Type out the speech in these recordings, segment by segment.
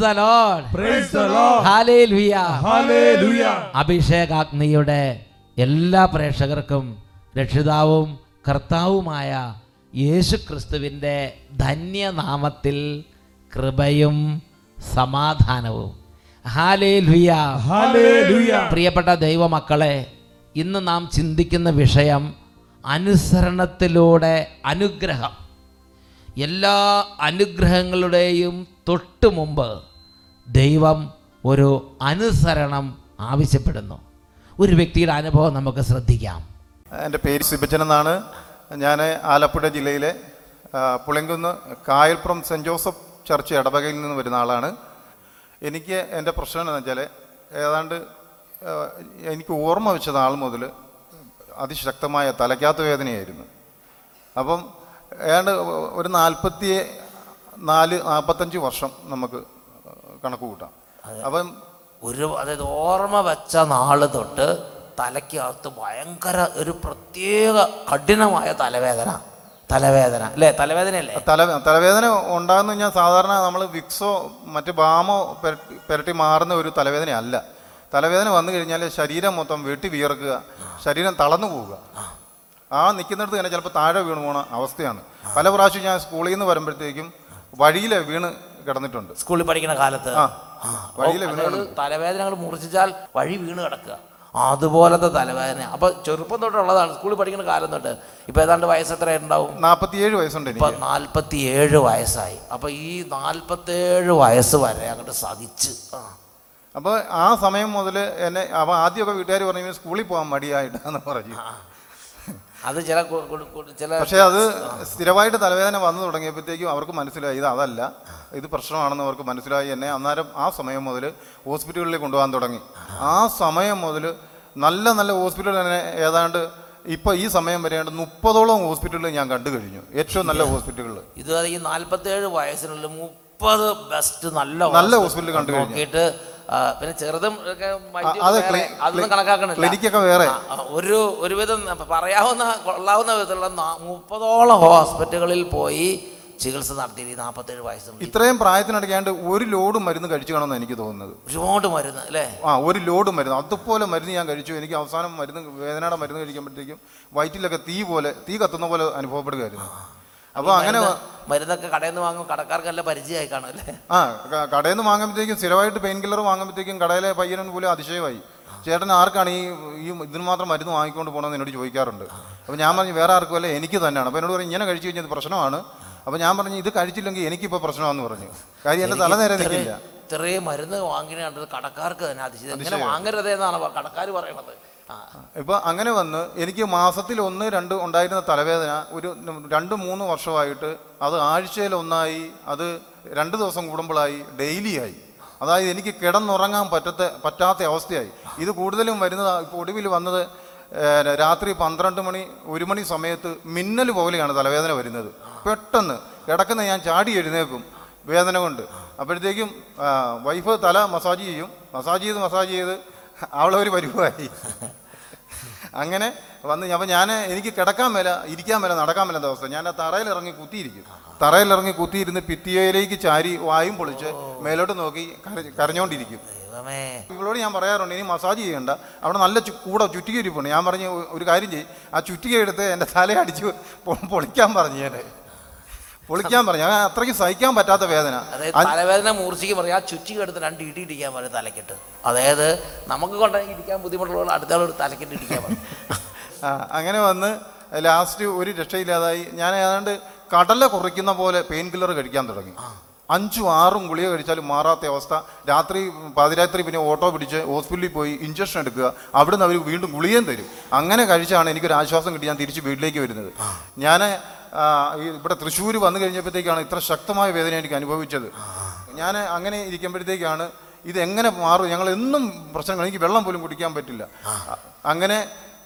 The Lord. Hallelujah. അഭിഷേകാഗ്നിയുടെ എല്ലാ പ്രേക്ഷകർക്കും രക്ഷിതാവും കർത്താവുമായ യേശു ക്രിസ്തുവിന്റെ ധന്യനാമത്തിൽ കൃപയും സമാധാനവും. ഹാലേ ലുയ പ്രിയപ്പെട്ട ദൈവമക്കളെ ഇന്ന് നാം ചിന്തിക്കുന്ന വിഷയം അനുസരണത്തിലൂടെ അനുഗ്രഹം. എല്ലാ അനുഗ്രഹങ്ങളുടെയും തൊട്ടു മുമ്പ് ദൈവം ഒരു അനുസരണം ആവശ്യപ്പെടുന്നു. ഒരു വ്യക്തിയുടെ അനുഭവം നമുക്ക് ശ്രദ്ധിക്കാം. എന്റെ പേര് സിബജൻ എന്നാണ്. ഞാൻ ആലപ്പുഴ ജില്ലയിലെ Pulinkunnu Kayalpuram saint Joseph church ഇടവകയിൽ നിന്ന് വരുന്ന ആളാണ്. എനിക്ക് എന്റെ പ്രശ്നം എന്ന് വെച്ചാൽ ഏതാണ്ട് എനിക്ക് ഓർമ്മ വെച്ച നാൾ മുതൽ അതിശക്തമായ തലയ്ക്കാത്ത വേദനയായിരുന്നു. അപ്പം ഏതാണ്ട് ഒരു നാൽപ്പത്തി നാല് നാൽപ്പത്തഞ്ച് വർഷം നമുക്ക് കണക്ക് കൂട്ടാം. അപ്പം ഒരു അതായത് ഓർമ്മ വെച്ച നാൾ തൊട്ട് തലയ്ക്കകത്ത് ഭയങ്കര ഒരു പ്രത്യേക കഠിനമായ തലവേദന. തലവേദന അല്ലേ? തലവേദനയല്ലേ? തല തലവേദന ഉണ്ടാകുന്ന ഞാൻ സാധാരണ നമ്മൾ വിക്സോ മറ്റ് ബാമോ പുരട്ടി മാറുന്ന ഒരു തലവേദന അല്ല തലവേദന വന്നു കഴിഞ്ഞാൽ ശരീരം മൊത്തം വെട്ടി വിയർക്കുക ശരീരം തളർന്നു പോവുക. ആ. നിൽക്കുന്നിടത്ത് തന്നെ ചിലപ്പോൾ താഴെ വീണ് പോണ അവസ്ഥയാണ്. പല പ്രാവശ്യം ഞാൻ സ്കൂളിൽ നിന്ന് വരുമ്പോഴത്തേക്കും വഴിയിലെ വീണ് കിടന്നിട്ടുണ്ട്. സ്കൂളിൽ പഠിക്കുന്ന കാലത്ത്. ആ ആ, വഴിയിൽ അപ്പൊ വീണ് അതായത് തലവേദന മുറിച്ചാൽ വഴി വീണ് കിടക്കുക. അതുപോലത്തെ തലവേദന. അപ്പൊ ചെറുപ്പം തൊട്ടുള്ളതാണ് സ്കൂളിൽ പഠിക്കുന്ന കാലം തൊട്ട്. ഇപ്പൊ ഏതാണ്ട് വയസ്സ് എത്ര ഉണ്ടാവും? നാൽപ്പത്തിയേഴ് വയസ്സുണ്ട് ഇപ്പൊ നാൽപ്പത്തിയേഴ് വയസ്സായി. അപ്പൊ ഈ നാൽപ്പത്തേഴ് വയസ്സ് വരെ അങ്ങോട്ട് സഹിച്ച്. ആ. അപ്പോൾ ആ സമയം മുതൽ എന്നെ അപ്പോൾ ആദ്യമൊക്കെ വീട്ടുകാർ പറഞ്ഞു സ്കൂളിൽ പോകാൻ മടിയായിട്ടാന്ന് പറഞ്ഞു. അത് ചില ചില പക്ഷേ അത് സ്ഥിരമായിട്ട് തലവേദന വന്നു തുടങ്ങിയപ്പോഴത്തേക്കും അവർക്ക് മനസ്സിലായി ഇത് അതല്ല ഇത് പ്രശ്നമാണെന്ന് അവർക്ക് മനസ്സിലായി. എന്നെ അന്നേരം ആ സമയം മുതൽ ഹോസ്പിറ്റലുകളിൽ കൊണ്ടുപോകാൻ തുടങ്ങി. ആ സമയം മുതൽ നല്ല നല്ല ഹോസ്പിറ്റലുകൾ തന്നെ ഏതാണ്ട് ഇപ്പോൾ ഈ സമയം വരെയാണ്ട് മുപ്പതോളം ഹോസ്പിറ്റലുകൾ ഞാൻ കണ്ടു കഴിഞ്ഞു. ഏറ്റവും നല്ല ഹോസ്പിറ്റലുകൾ. ഇത് ഈ നാൽപ്പത്തേഴ് വയസ്സിനുള്ളിൽ മുപ്പത് ബെസ്റ്റ് നല്ല നല്ല ഹോസ്പിറ്റൽ കണ്ടു കഴിഞ്ഞു. നോക്കിയിട്ട് ആ, പിന്നെ ചെറുതും ഒക്കെ അതൊന്നും കണക്കാക്കണില്ല. ക്ലിനിക്കൊക്കെ വേറെ. ഒരു ഒരുവിധം പറയാവുന്ന കൊള്ളാവുന്ന വിധത്തിലുള്ള മുപ്പതോളം ഹോസ്പിറ്റലുകളിൽ പോയി ചികിത്സ നടത്തി നാൽപ്പത്തേഴ് വയസ്സുണ്ട് ഇത്രയും പ്രായത്തിനടക്കാണ്ട് ഒരു ലോഡ് മരുന്ന് കഴിച്ചു കാണുമെന്ന് എനിക്ക് തോന്നുന്നത്. ഒരുപാട് മരുന്ന് അല്ലേ? ആ ഒരു ലോഡ് മരുന്ന്. അതുപോലെ മരുന്ന് ഞാൻ കഴിച്ചു. എനിക്ക് അവസാനം മരുന്ന് വേദനയുടെ മരുന്ന് കഴിക്കുമ്പോഴത്തേക്കും വയറ്റിലൊക്കെ തീ പോലെ തീ കത്തുന്ന പോലെ അനുഭവപ്പെടുകയായിരുന്നു. അപ്പോൾ അങ്ങനെ മരുന്നൊക്കെ കടയിൽ നിന്ന് വാങ്ങും കടക്കാർക്ക് നല്ല പരിചയമായി കാണും അല്ലേ ആ കടയിൽ നിന്ന് വാങ്ങുമ്പോഴത്തേക്കും സ്ഥിരമായിട്ട് പെയിൻ കില്ലർ വാങ്ങുമ്പോഴത്തേക്കും കടയിലെ പയ്യനും പോലും അതിശയമായി. ചേട്ടൻ ആർക്കാണ് ഈ ഈ ഇതിന് മാത്രം മരുന്ന് വാങ്ങിക്കൊണ്ട് പോകണമെന്ന് എന്നോട് ചോദിക്കാറുണ്ട്. അപ്പോൾ ഞാൻ പറഞ്ഞു വേറെ ആർക്കും അല്ല എനിക്ക് തന്നെയാണ്. അപ്പോൾ എന്നോട് പറഞ്ഞു ഇങ്ങനെ കഴിച്ചു കഴിഞ്ഞാൽ പ്രശ്നമാണ്. അപ്പോൾ ഞാൻ പറഞ്ഞു ഇത് കഴിച്ചില്ലെങ്കിൽ എനിക്കിപ്പോൾ പ്രശ്നമാണെന്ന് പറഞ്ഞു. കാര്യം എന്റെ തല നേരെ നിൽക്കില്ല. ഇത്രയും മരുന്ന് വാങ്ങിനെ കണ്ടത് കടക്കാർക്ക് തന്നെ അതിശയം. ഇങ്ങനെ വാങ്ങരുത് എന്നാണ് കടക്കാർ പറയണത് ആ. ഇപ്പോൾ അങ്ങനെ വന്ന് എനിക്ക് മാസത്തിൽ ഒന്ന് രണ്ട് ഉണ്ടായിരുന്ന തലവേദന ഒരു രണ്ട് മൂന്ന് വർഷമായിട്ട് അത് ആഴ്ചയിൽ ഒന്നായി അത് രണ്ട് ദിവസം കൂടുമ്പോഴായി ഡെയിലി ആയി അതായത് എനിക്ക് കിടന്നുറങ്ങാൻ പറ്റത്ത പറ്റാത്ത അവസ്ഥയായി. ഇത് കൂടുതലും വരുന്നത് ഇപ്പോൾ ഒടുവിൽ വന്നത് രാത്രി പന്ത്രണ്ട് മണി ഒരു മണി സമയത്ത് മിന്നൽ പോലെയാണ് തലവേദന വരുന്നത്. പെട്ടെന്ന് കിടക്കുന്ന ഞാൻ ചാടി എഴുന്നേക്കും വേദന കൊണ്ട്. അപ്പോഴത്തേക്കും വൈഫ് തല മസാജ് ചെയ്യും. മസാജ് ചെയ്ത് മസാജ് ചെയ്ത് അവളൊരു പരിവായി അങ്ങനെ വന്ന് അപ്പം ഞാൻ എനിക്ക് കിടക്കാൻ മേല ഇരിക്കാൻ മേല നടക്കാൻ മേലാത്ത അവസ്ഥ? ഞാൻ ആ തറയിൽ ഇറങ്ങി കുത്തിയിരിക്കും. തറയിൽ ഇറങ്ങി കുത്തിയിരുന്ന് പിത്തിയയിലേക്ക് ചാരി വായും പൊളിച്ച് മേലോട്ട് നോക്കി കര- കരഞ്ഞോണ്ടിരിക്കും. ഇവളോട് ഞാൻ പറയാറുണ്ട് ഇനി മസാജ് ചെയ്യണ്ട. അവിടെ നല്ല കൂടെ ചുറ്റിക ഇരിപ്പുണ്ട് ഞാൻ പറഞ്ഞു ഒരു കാര്യം ചെയ്യും. ആ ചുറ്റിക എടുത്ത് എന്റെ തല അടിച്ച് പൊളിക്കാൻ പറഞ്ഞു ഞാൻ പൊളിക്കാൻ പറഞ്ഞു. അങ്ങനെ അത്രയ്ക്ക് സഹിക്കാൻ പറ്റാത്ത വേദന. അതായത് തലവേദന മൂർച്ചയ്ക്ക് പറയാം. ആ ചുറ്റി എടുത്ത് രണ്ട് ഇടി ഇടിക്കാൻ പറയും തലക്കെട്ട്. അതായത് നമുക്ക് കൊണ്ട് ഇരിക്കാൻ ബുദ്ധിമുട്ടുള്ള അടുത്ത ആളൊരു തലക്കെട്ട് ഇടിക്കാൻ പറയും അങ്ങനെ വന്ന് ലാസ്റ്റ് ഒരു രക്ഷയില്ലാതായി. ഞാൻ ഏതാണ്ട് കടല കുറയ്ക്കുന്ന പോലെ പെയിൻ കില്ലർ കഴിക്കാൻ തുടങ്ങി. അഞ്ചും ആറും ഗുളിക കഴിച്ചാലും മാറാത്ത അവസ്ഥ. രാത്രി പാതിരാത്രി പിന്നെ ഓട്ടോ പിടിച്ച് ഹോസ്പിറ്റലിൽ പോയി ഇഞ്ചക്ഷൻ എടുക്കുക. അവിടുന്ന് അവർ വീണ്ടും ഗുളികയും തരും. അങ്ങനെ കഴിച്ചാണ് എനിക്കൊരു ആശ്വാസം കിട്ടി ഞാൻ തിരിച്ച് വീട്ടിലേക്ക് വരുന്നത്. ഞാൻ ഈ ഇവിടെ തൃശ്ശൂർ വന്നു കഴിഞ്ഞപ്പോഴത്തേക്കാണ് ഇത്ര ശക്തമായ വേദന എനിക്ക് അനുഭവിച്ചത്. ഞാൻ അങ്ങനെ ഇരിക്കുമ്പോഴത്തേക്കാണ് ഇതെങ്ങനെ മാറും? ഞങ്ങൾ എന്നും പ്രശ്നങ്ങൾ എനിക്ക് വെള്ളം പോലും കുടിക്കാൻ പറ്റില്ല. അങ്ങനെ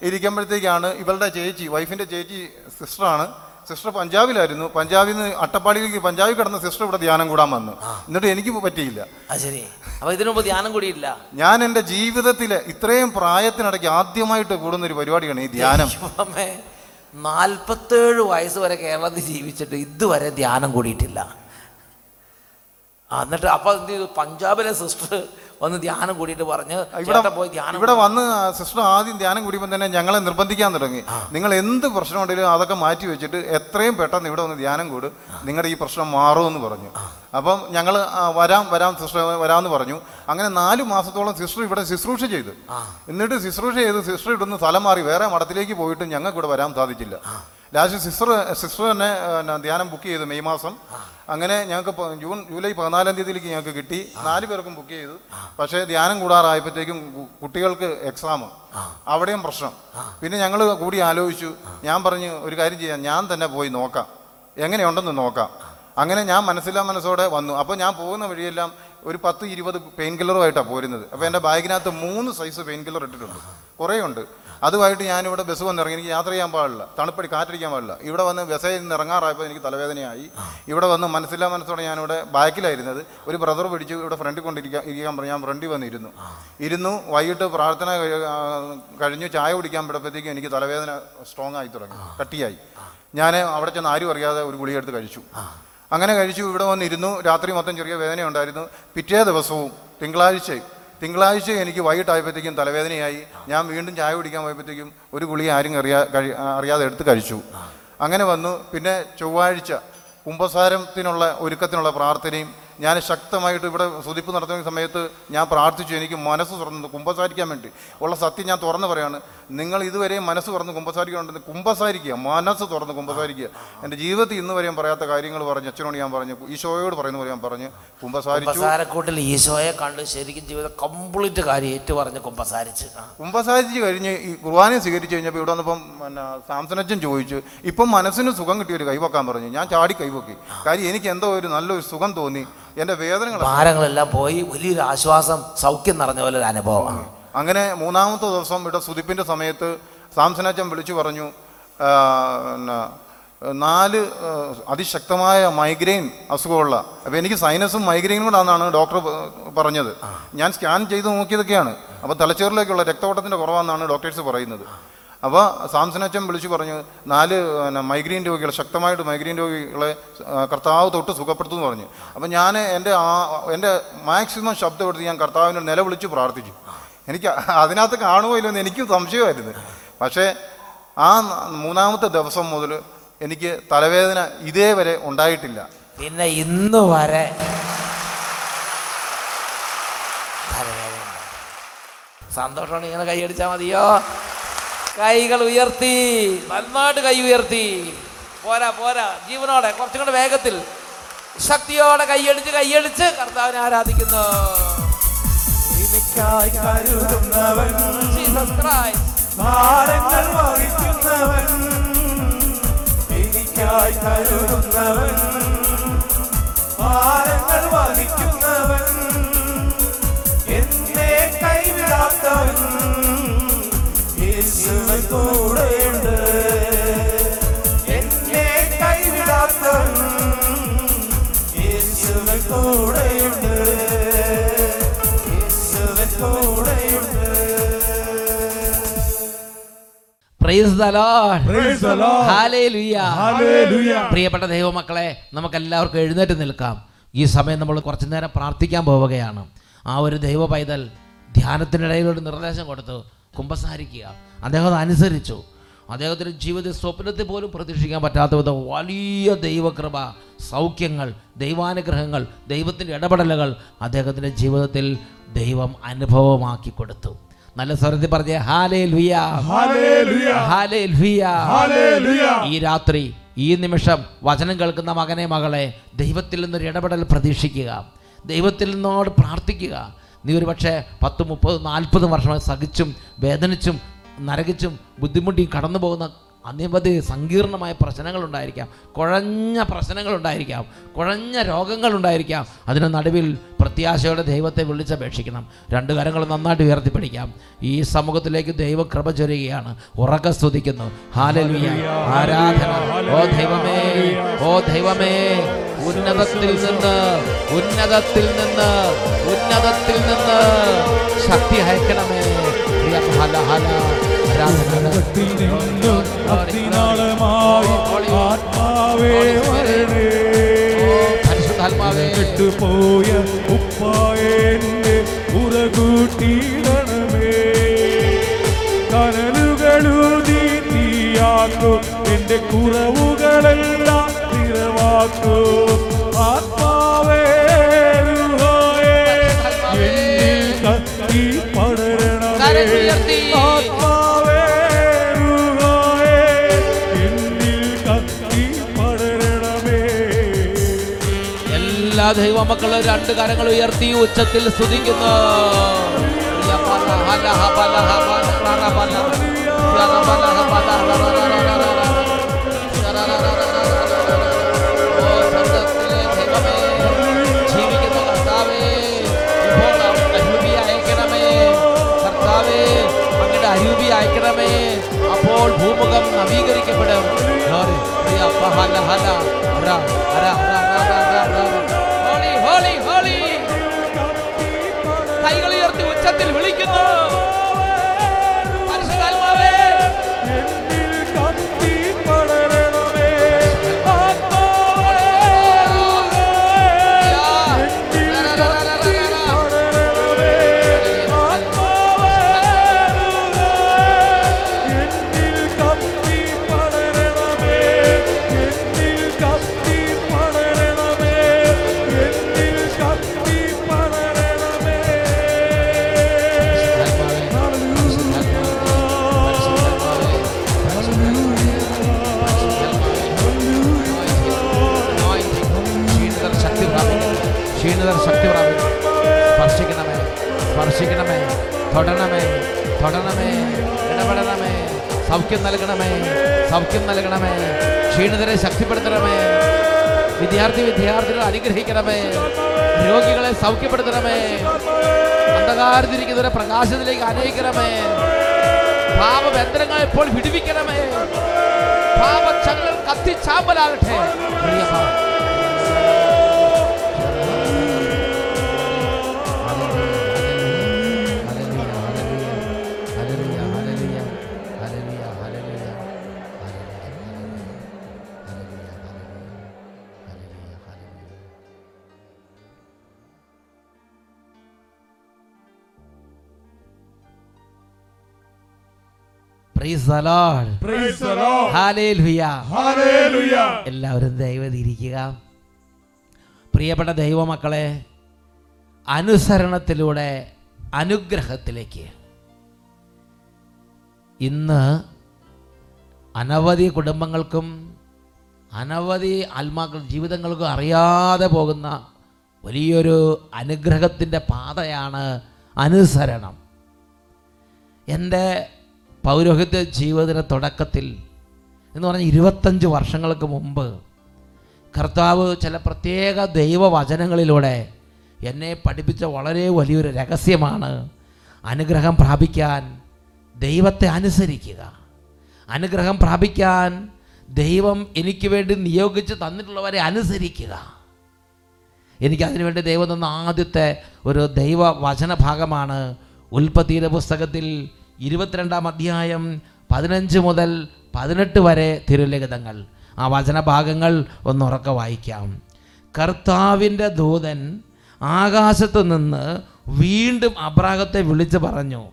ഇരിക്കുമ്പോഴത്തേക്കാണ് ഇവളുടെ ചേച്ചി വൈഫിന്റെ ചേച്ചി സിസ്റ്ററാണ്. സിസ്റ്റർ പഞ്ചാബിലായിരുന്നു. പഞ്ചാബിൽ നിന്ന് അട്ടപ്പാടിയിലേക്ക് പഞ്ചാബിൽ കിടന്ന സിസ്റ്റർ ഇവിടെ ധ്യാനം കൂടാൻ വന്നു. എന്നിട്ട് എനിക്ക് പറ്റിയില്ല. അത് ശരി. അപ്പൊ ഇതിനു മുമ്പ് ധ്യാനം കൂടിയില്ല? ഞാൻ എന്റെ ജീവിതത്തിൽ ഇത്രയും പ്രായത്തിനിടയ്ക്ക് ആദ്യമായിട്ട് കൂടുന്ന ഒരു പരിപാടിയാണ് ഈ ധ്യാനം. നാൽപ്പത്തേഴ് വയസ്സ് വരെ കേരളത്തിൽ ജീവിച്ചിട്ട് ഇതുവരെ ധ്യാനം കൂടിയിട്ടില്ല. എന്നിട്ട് അപ്പം എന്ത് ചെയ്തു? പഞ്ചാബിലെ സിസ്റ്റർ വന്ന് ധ്യാനം കൂടിയിട്ട് പറഞ്ഞ് ഇവിടെ പോയി ധ്യാനം ഇവിടെ വന്ന് സിസ്റ്റർ ആദ്യം ധ്യാനം കൂടിയപ്പോൾ തന്നെ ഞങ്ങളെ നിർബന്ധിക്കാൻ തുടങ്ങി. നിങ്ങൾ എന്ത് പ്രശ്നം ഉണ്ടെങ്കിലും അതൊക്കെ മാറ്റി വെച്ചിട്ട് എത്രയും പെട്ടെന്ന് ഇവിടെ വന്ന് ധ്യാനം കൂട്. നിങ്ങളുടെ ഈ പ്രശ്നം മാറുമെന്ന് പറഞ്ഞു. അപ്പം ഞങ്ങൾ വരാം വരാം സിസ്റ്റർ വരാമെന്ന് പറഞ്ഞു. അങ്ങനെ നാല് മാസത്തോളം സിസ്റ്റർ ഇവിടെ ശുശ്രൂഷ ചെയ്തു. എന്നിട്ട് ശുശ്രൂഷ ചെയ്ത് സിസ്റ്റർ ഇവിടുന്ന് സ്ഥലം മാറി വേറെ മഠത്തിലേക്ക് പോയിട്ട് ഞങ്ങൾക്ക് ഇവിടെ വരാൻ സാധിച്ചില്ല. ലാസ്റ്റ് സിസ്റ്റർ സിസ്റ്റർ തന്നെ ധ്യാനം ബുക്ക് ചെയ്തു മെയ് മാസം. അങ്ങനെ ഞങ്ങൾക്ക് ജൂൺ ജൂലൈ പതിനാലാം തീയതിയിലേക്ക് ഞങ്ങൾക്ക് കിട്ടി. നാല് പേർക്കും ബുക്ക് ചെയ്തു. പക്ഷേ ധ്യാനം കൂടാറായപ്പോഴത്തേക്കും കുട്ടികൾക്ക് എക്സാം അവിടെയും പ്രശ്നം. പിന്നെ ഞങ്ങൾ കൂടി ആലോചിച്ചു. ഞാൻ പറഞ്ഞു ഒരു കാര്യം ചെയ്യാം. ഞാൻ തന്നെ പോയി നോക്കാം. എങ്ങനെയുണ്ടെന്ന് നോക്കാം. അങ്ങനെ ഞാൻ മനസ്സിലാ മനസ്സോടെ വന്നു. അപ്പോൾ ഞാൻ പോകുന്ന വഴിയെല്ലാം ഒരു പത്ത് ഇരുപത് പെയിൻ കില്ലറുമായിട്ടാണ് പോരുന്നത്. അപ്പോൾ എന്റെ ബാഗിനകത്ത് മൂന്ന് സൈസ് പെയിൻ കില്ലർ ഇട്ടിട്ടുണ്ട്. കുറേ ഉണ്ട് അതുമായിട്ട് ഞാനിവിടെ ബസ് വന്നിറങ്ങി. എനിക്ക് യാത്ര ചെയ്യാൻ പാടില്ല. തണുപ്പടി കാറ്റടിക്കാൻ പാടില്ല. ഇവിടെ വന്ന് ബസ്സിൽ നിന്ന് ഇറങ്ങാറായപ്പോൾ എനിക്ക് തലവേദനയായി. ഇവിടെ വന്ന് മനസ്സില്ലാ മനസ്സോടെ ഞാനിവിടെ ബാക്കിലായിരുന്നത്. ഒരു ബ്രദർ പിടിച്ച് ഇവിടെ ഫ്രണ്ടിൽ കൊണ്ടിരിക്കാൻ ഇരിക്കാൻ പറഞ്ഞു ഞാൻ ഫ്രണ്ടിൽ വന്നിരുന്നു. ഇരുന്നു വൈകിട്ട് പ്രാർത്ഥന കഴി- കഴിഞ്ഞു. ചായ കുടിക്കാൻ പെടുമ്പോഴത്തേക്കും എനിക്ക് തലവേദന സ്ട്രോങ് ആയി തുടങ്ങി. കട്ടിയായി. ഞാൻ അവിടെ ചെന്ന് ആരും അറിയാതെ ഒരു ഗുളിയെടുത്ത് കഴിച്ചു. അങ്ങനെ കഴിച്ചു. ഇവിടെ വന്നിരുന്നു. രാത്രി മൊത്തം ചെറിയ വേദന ഉണ്ടായിരുന്നു പിറ്റേ ദിവസവും തിങ്കളാഴ്ച തിങ്കളാഴ്ച എനിക്ക് വൈകിട്ടായപ്പോഴത്തേക്കും തലവേദനയായി. ഞാൻ വീണ്ടും ചായ കുടിക്കാൻ പോയപ്പോഴത്തേക്കും ഒരു ഗുളിക ആരും അറിയാ കഴി അറിയാതെ എടുത്ത് കഴിച്ചു. അങ്ങനെ വന്നു. പിന്നെ ചൊവ്വാഴ്ച കുംഭസാരത്തിനുള്ള ഒരുക്കത്തിനുള്ള പ്രാർത്ഥനയും ഞാൻ ശക്തമായിട്ട് ഇവിടെ സുതിപ്പ് നടത്തുന്ന സമയത്ത് ഞാൻ പ്രാർത്ഥിച്ചു എനിക്ക് മനസ്സ് തുറന്നു കുമ്പസാരിക്കാൻ വേണ്ടി. ഉള്ള സത്യം ഞാൻ തുറന്നു പറയാണ്. നിങ്ങൾ ഇതുവരെ മനസ്സ് തുറന്ന് കുമ്പസാരിക്കുന്നുണ്ടെന്ന് കുമ്പസാരിക്കുക മനസ്സ് തുറന്ന് കുമ്പസാരിക്കുക. എന്റെ ജീവിതത്തിൽ ഇന്ന് വരെയും പറയാത്ത കാര്യങ്ങൾ പറഞ്ഞു അച്ഛനോട് ഞാൻ പറഞ്ഞു ഈശോയോട് പറയുന്ന പോലെ ഞാൻ പറഞ്ഞു കുമ്പസാരക്കൂട്ടിൽ ഈശോയെ കണ്ട് ശരിക്കും ജീവിതം കംപ്ലീറ്റ് കാര്യം ഏറ്റു പറഞ്ഞ് കുമ്പസാരിച്ച്. കുമ്പസാരിച്ച് കഴിഞ്ഞ് ഈ കുർബാനയെ സ്വീകരിച്ച് കഴിഞ്ഞപ്പോൾ ഇവിടെ വന്നപ്പം പിന്നെ സാംസനച്ചൻ ചോദിച്ചു ഇപ്പം മനസ്സിന് സുഖം കിട്ടിയൊരു കൈവക്കാൻ പറഞ്ഞു. ഞാൻ ചാടി കൈവക്കി കാര്യം എനിക്ക് എന്തോ ഒരു നല്ലൊരു സുഖം തോന്നി. എന്റെ വേദനകൾ ഭാരങ്ങളെല്ലാം പോയി വലിയൊരു ആശ്വാസം സൗഖ്യം നിറഞ്ഞ പോലെ ഒരു അനുഭവമാണ്. അങ്ങനെ മൂന്നാമത്തെ ദിവസം ഇവിടെ സുതിപ്പിന്റെ സമയത്ത് സാംസനാച്ചൻ വിളിച്ചു പറഞ്ഞു നാല് അതിശക്തമായ മൈഗ്രെയിൻ അസുഖമുള്ള അപ്പോൾ എനിക്ക് സൈനസും മൈഗ്രെയിനും കൂടെ ആണെന്നാണ് ഡോക്ടർ പറഞ്ഞത്. ഞാൻ സ്കാൻ ചെയ്ത് നോക്കിയതൊക്കെയാണ്. അപ്പോൾ തലച്ചോറിലേക്കുള്ള രക്തഓട്ടത്തിന്റെ കുറവാണെന്നാണ് ഡോക്ടേഴ്സ് പറയുന്നത്. അപ്പോൾ സാംസനച്ചൻ വിളിച്ചു പറഞ്ഞു നാല് മൈഗ്രെയിൻ രോഗികൾ ശക്തമായിട്ട് മൈഗ്രെയിൻ രോഗികളെ കർത്താവ് തൊട്ട് സുഖപ്പെടുത്തുമെന്ന് പറഞ്ഞു. അപ്പോൾ ഞാൻ എന്റെ ആ എന്റെ മാക്സിമം ശബ്ദം എടുത്ത് ഞാൻ കർത്താവിനെ നിലവിളിച്ച് പ്രാർത്ഥിച്ചു. എനിക്ക് അതിനകത്ത് കാണുമോ ഇല്ലെന്ന് എനിക്കും സംശയമായിരുന്നു. പക്ഷേ ആ മൂന്നാമത്തെ ദിവസം മുതൽ എനിക്ക് തലവേദന ഇതേവരെ ഉണ്ടായിട്ടില്ല. പിന്നെ ഇന്ന് വരെ. സന്തോഷമാണ് ഇങ്ങനെ കൈയടിച്ചാൽ മതിയോ? കൈകൾ ഉയർത്തി. നന്നായിട്ട് കൈ ഉയർത്തി. പോരാ പോരാ. ജീവനോടെ കുറച്ചും കൂടെ വേഗത്തിൽ. ശക്തിയോടെ കൈയടിച്ച് കൈയടിച്ച് കർത്താവിനെ ആരാധിക്കുന്നു. എനിക്കായി കരുതുന്നവൻ ഭാരങ്ങൾ വഹിക്കുന്നവൻ എനിക്കായി കരുതുന്നവൻ ഭാരങ്ങൾ വഹിക്കുന്നവൻ എന്നെ കൈവിടാത്തവൻ. യേശുവിൻ കൂടെയുണ്ട് എന്നെ കൈവിടാത്തവൻ യേശുവിൻ കൂടെയുണ്ട് യേശുവിൻ കൂടെയുണ്ട്. പ്രിയപ്പെട്ട ദൈവമക്കളെ നമുക്ക് എല്ലാവർക്കും എഴുന്നേറ്റ് നിൽക്കാം. ഈ സമയം നമ്മൾ കുറച്ചു നേരം പ്രാർത്ഥിക്കാൻ പോവുകയാണ്. ആ ഒരു ദൈവ പൈതൽ ധ്യാനത്തിനിടയിൽ ഒരു നിർദ്ദേശം കൊടുത്തു. കുമ്പസാരിക്കുക. അദ്ദേഹം അത് അനുസരിച്ചു. അദ്ദേഹത്തിന്റെ ജീവിത സ്വപ്നത്തെ പോലും പ്രതീക്ഷിക്കാൻ പറ്റാത്ത വിധം വലിയ ദൈവകൃപ സൗഖ്യങ്ങൾ ദൈവാനുഗ്രഹങ്ങൾ ദൈവത്തിന്റെ ഇടപെടലുകൾ അദ്ദേഹത്തിന്റെ ജീവിതത്തിൽ ദൈവം അനുഭവമാക്കി കൊടുത്തു. നല്ല സ്വരത്തിൽ പറഞ്ഞേ ഹാലേ ലുയാ. ഹാലേ ലുയാ ഈ രാത്രി ഈ നിമിഷം വചനം കേൾക്കുന്ന മകനെ മകളെ ദൈവത്തിൽ നിന്നൊരു ഇടപെടൽ പ്രതീക്ഷിക്കുക. ദൈവത്തിൽ നിന്നോട് പ്രാർത്ഥിക്കുക. നീ ഒരു പക്ഷേ പത്ത് മുപ്പത് നാൽപ്പത് വർഷമായി സഹിച്ചും വേദനിച്ചും നരകിച്ചും ബുദ്ധിമുട്ടിയും കടന്നു പോകുന്ന അനവധി സങ്കീർണമായ പ്രശ്നങ്ങളുണ്ടായിരിക്കാം. കുഴഞ്ഞ പ്രശ്നങ്ങളുണ്ടായിരിക്കാം. കുഴഞ്ഞ രോഗങ്ങളുണ്ടായിരിക്കാം. അതിന് നടുവിൽ പ്രത്യാശയോടെ ദൈവത്തെ വിളിച്ചപേക്ഷിക്കണം. രണ്ട് കാര്യങ്ങൾ നന്നായിട്ട് ഉയർത്തിപ്പിടിക്കാം. ഈ സമൂഹത്തിലേക്ക് ദൈവം കൃപ ചൊരുകയാണ് ഉറക്ക സ്തുതിക്കുന്നു. ഹാലലിയ ആരാധന. ഓ ദൈവമേ. ഓ ദൈവമേ. ഉന്നതത്തിൽ നിന്ന് ഉന്നതത്തിൽ നിന്ന് ഉന്നതത്തിൽ നിന്ന് ശക്തി അയക്കണമേ പോയ ഉന്നതത്തിൽ നിന്നും അത്തിനാളമായി ആത്മാവേ വരണേ. പരിശുദ്ധാത്മാവേ. വിട്ടുപോയ ഉപ്പായെന്റെ ഉറകൂട്ടിയിടണമേ. കനലുകളൂതി തീയാക്കൂ എന്റെ കുറവുകളെല്ലാം നിറവാക്കൂ ആത്മാവേ എന്നിൽ കത്തി പടരണമേ. ആത്മാവേ എന്നിൽ കത്തി പടരണമേ. എല്ലാ ദൈവമക്കളും രണ്ട് കരങ്ങൾ ഉയർത്തി ഉച്ചത്തിൽ സ്തുതിക്കുന്നു. ഓ, അരൂപി അയക്കണമേ അപ്പോൾ ഭൂമുഖം നവീകരിക്കപ്പെടും. കൈകൾ ഉയർത്തി ഉച്ചത്തിൽ വിളിക്കുന്നു. വിദ്യാർത്ഥികളെ അനുഗ്രഹിക്കണമേ. രോഗികളെ സൗഖ്യപ്പെടുത്തണമേ. അന്ധകാരത്തിരിക്കുന്നവരെ പ്രകാശത്തിലേക്ക് അനയിക്കണമേ. പാപബന്ധനങ്ങൾ ഇപ്പോൾ വിടുവിക്കണമേ. പാപച്ചങ്ങൾ കത്തിച്ചാമ്പലാകട്ടെ. എല്ലാവരും ദൈവതിരിക്കുക പ്രിയപ്പെട്ട ദൈവമക്കളെ അനുസരണത്തിലൂടെ അനുഗ്രഹത്തിലേക്ക്. ഇന്ന് അനവധി കുടുംബങ്ങൾക്കും അനവധി ആത്മാക്കൾ ജീവിതങ്ങൾക്കും അറിയാതെ പോകുന്ന വലിയൊരു അനുഗ്രഹത്തിന്റെ പാതയാണ് അനുസരണം. എന്റെ പൗരോഹിത്യ ജീവിതത്തിന്റെ തുടക്കത്തിൽ എന്ന് പറഞ്ഞാൽ ഇരുപത്തഞ്ച് വർഷങ്ങൾക്ക് മുമ്പ് കർത്താവ് ചില പ്രത്യേക ദൈവവചനങ്ങളിലൂടെ എന്നെ പഠിപ്പിച്ച വളരെ വലിയൊരു രഹസ്യമാണ് അനുഗ്രഹം പ്രാപിക്കാൻ ദൈവത്തെ അനുസരിക്കുക. അനുഗ്രഹം പ്രാപിക്കാൻ ദൈവം എനിക്ക് വേണ്ടി നിയോഗിച്ച് തന്നിട്ടുള്ളവരെ അനുസരിക്കുക. എനിക്ക് വേണ്ടി ദൈവം തന്ന ആദ്യത്തെ ഒരു ദൈവ വചന ഭാഗമാണ് ഉൽപ്പത്തിയുടെ പുസ്തകത്തിൽ ഇരുപത്തിരണ്ടാം അധ്യായം പതിനഞ്ച് മുതൽ പതിനെട്ട് വരെ തിരുലിഖിതങ്ങൾ. ആ വചനഭാഗങ്ങൾ ഒന്നുറക്കെ വായിക്കാം. കർത്താവിന്റെ ദൂതൻ ആകാശത്ത് നിന്ന് വീണ്ടും അബ്രാഹത്തെ വിളിച്ചു പറഞ്ഞു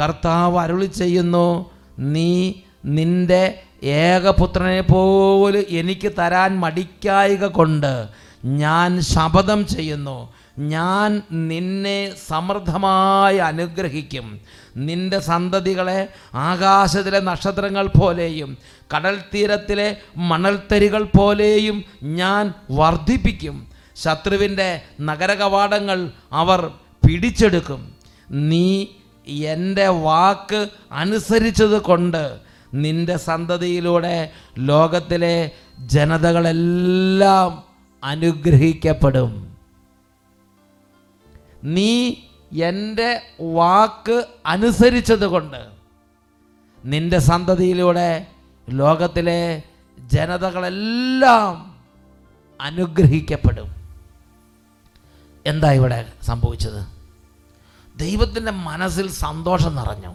കർത്താവ് അരുളി ചെയ്യുന്നു നീ നിന്റെ ഏകപുത്രനെ പോലും എനിക്ക് തരാൻ മടിക്കായിക കൊണ്ട് ഞാൻ ശപഥം ചെയ്യുന്നു. ഞാൻ നിന്നെ സമൃദ്ധമായി അനുഗ്രഹിക്കും. നിന്റെ സന്തതികളെ ആകാശത്തിലെ നക്ഷത്രങ്ങൾ പോലെയും കടൽ തീരത്തിലെ മണൽത്തരികൾ പോലെയും ഞാൻ വർദ്ധിപ്പിക്കും. ശത്രുവിന്റെ നഗരകവാടങ്ങൾ അവർ പിടിച്ചെടുക്കും. നീ എന്റെ വാക്ക് അനുസരിച്ചത് കൊണ്ട് നിന്റെ സന്തതിയിലൂടെ ലോകത്തിലെ ജനതകളെല്ലാം അനുഗ്രഹിക്കപ്പെടും. നീ എന്റെ വാക്ക് അനുസരിച്ചത് കൊണ്ട് നിന്റെ സന്തതിയിലൂടെ ലോകത്തിലെ ജനതകളെല്ലാം അനുഗ്രഹിക്കപ്പെടും. എന്താ ഇവിടെ സംഭവിച്ചത്? ദൈവത്തിന്റെ മനസ്സിൽ സന്തോഷം നിറഞ്ഞു.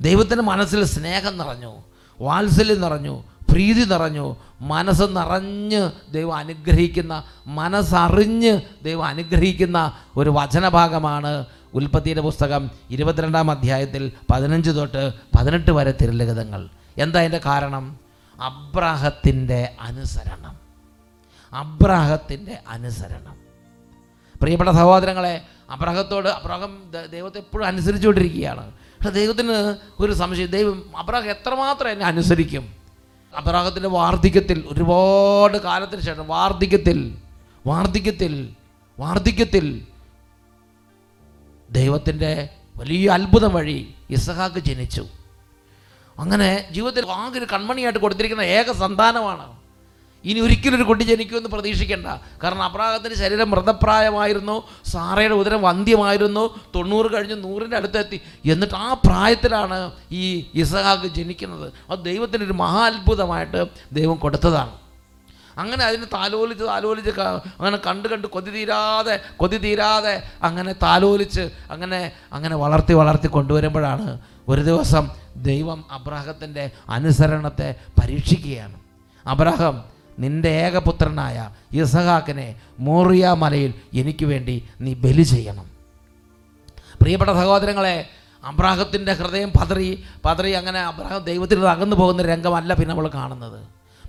ദൈവത്തിന്റെ മനസ്സിൽ സ്നേഹം നിറഞ്ഞു. വാത്സല്യം നിറഞ്ഞു. പ്രീതി നിറഞ്ഞു. മനസ്സ് നിറഞ്ഞ് ദൈവം അനുഗ്രഹിക്കുന്ന മനസ്സറിഞ്ഞ് ദൈവം അനുഗ്രഹിക്കുന്ന ഒരു വചനഭാഗമാണ് ഉൽപ്പത്തിയുടെ പുസ്തകം ഇരുപത്തിരണ്ടാം അധ്യായത്തിൽ പതിനഞ്ച് തൊട്ട് പതിനെട്ട് വരെ തിരുലിഖിതങ്ങൾ. എന്താ അതിന്റെ കാരണം? അബ്രാഹത്തിന്റെ അനുസരണം. അബ്രാഹത്തിന്റെ അനുസരണം. പ്രിയപ്പെട്ട സഹോദരങ്ങളെ അബ്രാഹത്തോട് അബ്രാഹം ദൈവത്തെ എപ്പോഴും അനുസരിച്ചുകൊണ്ടിരിക്കുകയാണ്. പക്ഷെ ദൈവത്തിന് ഒരു സംശയം ദൈവം അബ്രാഹം എത്രമാത്രം എന്നെ അനുസരിക്കും? അബ്രാഹത്തിന്റെ വാർദ്ധക്യത്തിൽ ഒരുപാട് കാലത്തിന് ശേഷം വാർദ്ധക്യത്തിൽ വാർദ്ധക്യത്തിൽ വാർദ്ധക്യത്തിൽ ദൈവത്തിന്റെ വലിയ അത്ഭുതം വഴി ഇസഹാക്ക് ജനിച്ചു. അങ്ങനെ ജീവിതത്തിൽ ആകെ ഒരു കൺമണിയായിട്ട് കൊടുത്തിരിക്കുന്ന ഏക സന്താനമാണ്. ഇനി ഒരിക്കലും ഒരു കുട്ടി ജനിക്കുമെന്ന് പ്രതീക്ഷിക്കേണ്ട. കാരണം അബ്രാഹത്തിന്റെ ശരീരം മൃതപ്രായമായിരുന്നു സാറയുടെ ഉദരം വന്ധ്യമായിരുന്നു തൊണ്ണൂറ് കഴിഞ്ഞ് നൂറിന്റെ അടുത്തെത്തി. എന്നിട്ട് ആ പ്രായത്തിലാണ് ഈ ഇസഹാക്ക് ജനിക്കുന്നത്. അത് ദൈവത്തിന്റെ ഒരു മഹാത്ഭുതമായിട്ട് ദൈവം കൊടുത്തതാണ്. അങ്ങനെ അതിന് താലോലിച്ച് താലോലിച്ച് അങ്ങനെ കണ്ട് കണ്ട് കൊതി തീരാതെ കൊതി തീരാതെ അങ്ങനെ താലോലിച്ച് അങ്ങനെ അങ്ങനെ വളർത്തി വളർത്തി കൊണ്ടുവരുമ്പോഴാണ് ഒരു ദിവസം ദൈവം അബ്രാഹത്തിന്റെ അനുസരണത്തെ പരീക്ഷിക്കുകയാണ്. അബ്രാഹം നിന്റെ ഏകപുത്രനായ ഇസഹാക്കിനെ മോറിയ മലയിൽ എനിക്ക് വേണ്ടി നീ ബലി ചെയ്യണം. പ്രിയപ്പെട്ട സഹോദരങ്ങളെ അബ്രാഹത്തിന്റെ ഹൃദയം പതറി പതറി അങ്ങനെ അബ്രാഹം ദൈവത്തിൽ അകന്നു പോകുന്ന രംഗമല്ല പിന്നെ നമ്മൾ കാണുന്നത്.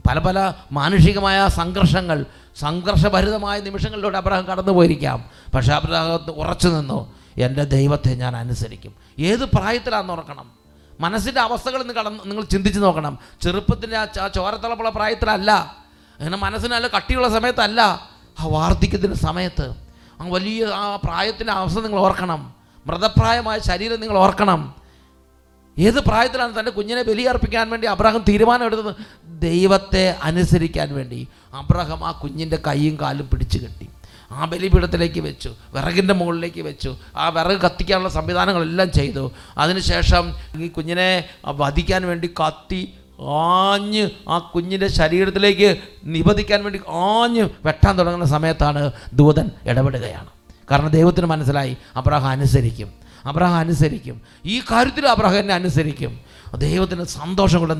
പല പല മാനുഷികമായ സംഘർഷങ്ങൾ സംഘർഷഭരിതമായ നിമിഷങ്ങളിലൂടെ അബ്രഹാം കടന്നു പോയിരിക്കാം. പക്ഷേ അബ്രഹാം ഉറച്ചു നിന്നു. എന്റെ ദൈവത്തെ ഞാൻ അനുസരിക്കും. ഏത് പ്രായത്തിലാണെന്ന് ഓർക്കണം. മനസ്സിന്റെ അവസ്ഥകൾ നിങ്ങൾ കടന്ന് നിങ്ങൾ ചിന്തിച്ച് നോക്കണം. ചെറുപ്പത്തിന്റെ ആ ചോരത്തളപ്പുള്ള പ്രായത്തിലല്ല. അങ്ങനെ മനസ്സിന് നല്ല കട്ടിയുള്ള സമയത്തല്ല. ആ വാർദ്ധക്യത്തിന്റെ സമയത്ത് ആ വലിയ ആ പ്രായത്തിന്റെ അവസ്ഥ നിങ്ങൾ ഓർക്കണം. മൃതപ്രായമായ ശരീരം നിങ്ങൾ ഓർക്കണം. ഏത് പ്രായത്തിലാണ് തന്റെ കുഞ്ഞിനെ ബലിയർപ്പിക്കാൻ വേണ്ടി അബ്രഹാം തീരുമാനമെടുത്തത്? ദൈവത്തെ അനുസരിക്കാൻ വേണ്ടി. അബ്രഹാം ആ കുഞ്ഞിന്റെ കൈയും കാലും പിടിച്ചു കെട്ടി. ആ ബലിപീഠത്തിലേക്ക് വെച്ചു വിറകിന്റെ മുകളിലേക്ക് വെച്ചു ആ വിറക് കത്തിക്കാനുള്ള സംവിധാനങ്ങളെല്ലാം ചെയ്തു. അതിനുശേഷം ഈ കുഞ്ഞിനെ വധിക്കാൻ വേണ്ടി കത്തി ആഞ്ഞ് ആ കുഞ്ഞിന്റെ ശരീരത്തിലേക്ക് നിപതിക്കാൻ വേണ്ടി ആഞ്ഞ് വെട്ടാൻ തുടങ്ങുന്ന സമയത്താണ് ദൂതൻ ഇടപെടുകയാണ്. കാരണം ദൈവത്തിന് മനസ്സിലായി അബ്രഹാം അനുസരിക്കും. അബ്രഹാം അനുസരിക്കും. ഈ കാര്യത്തിൽ അബ്രഹാം എന്നെ അനുസരിക്കും. ദൈവത്തിന് സന്തോഷം കൊണ്ട്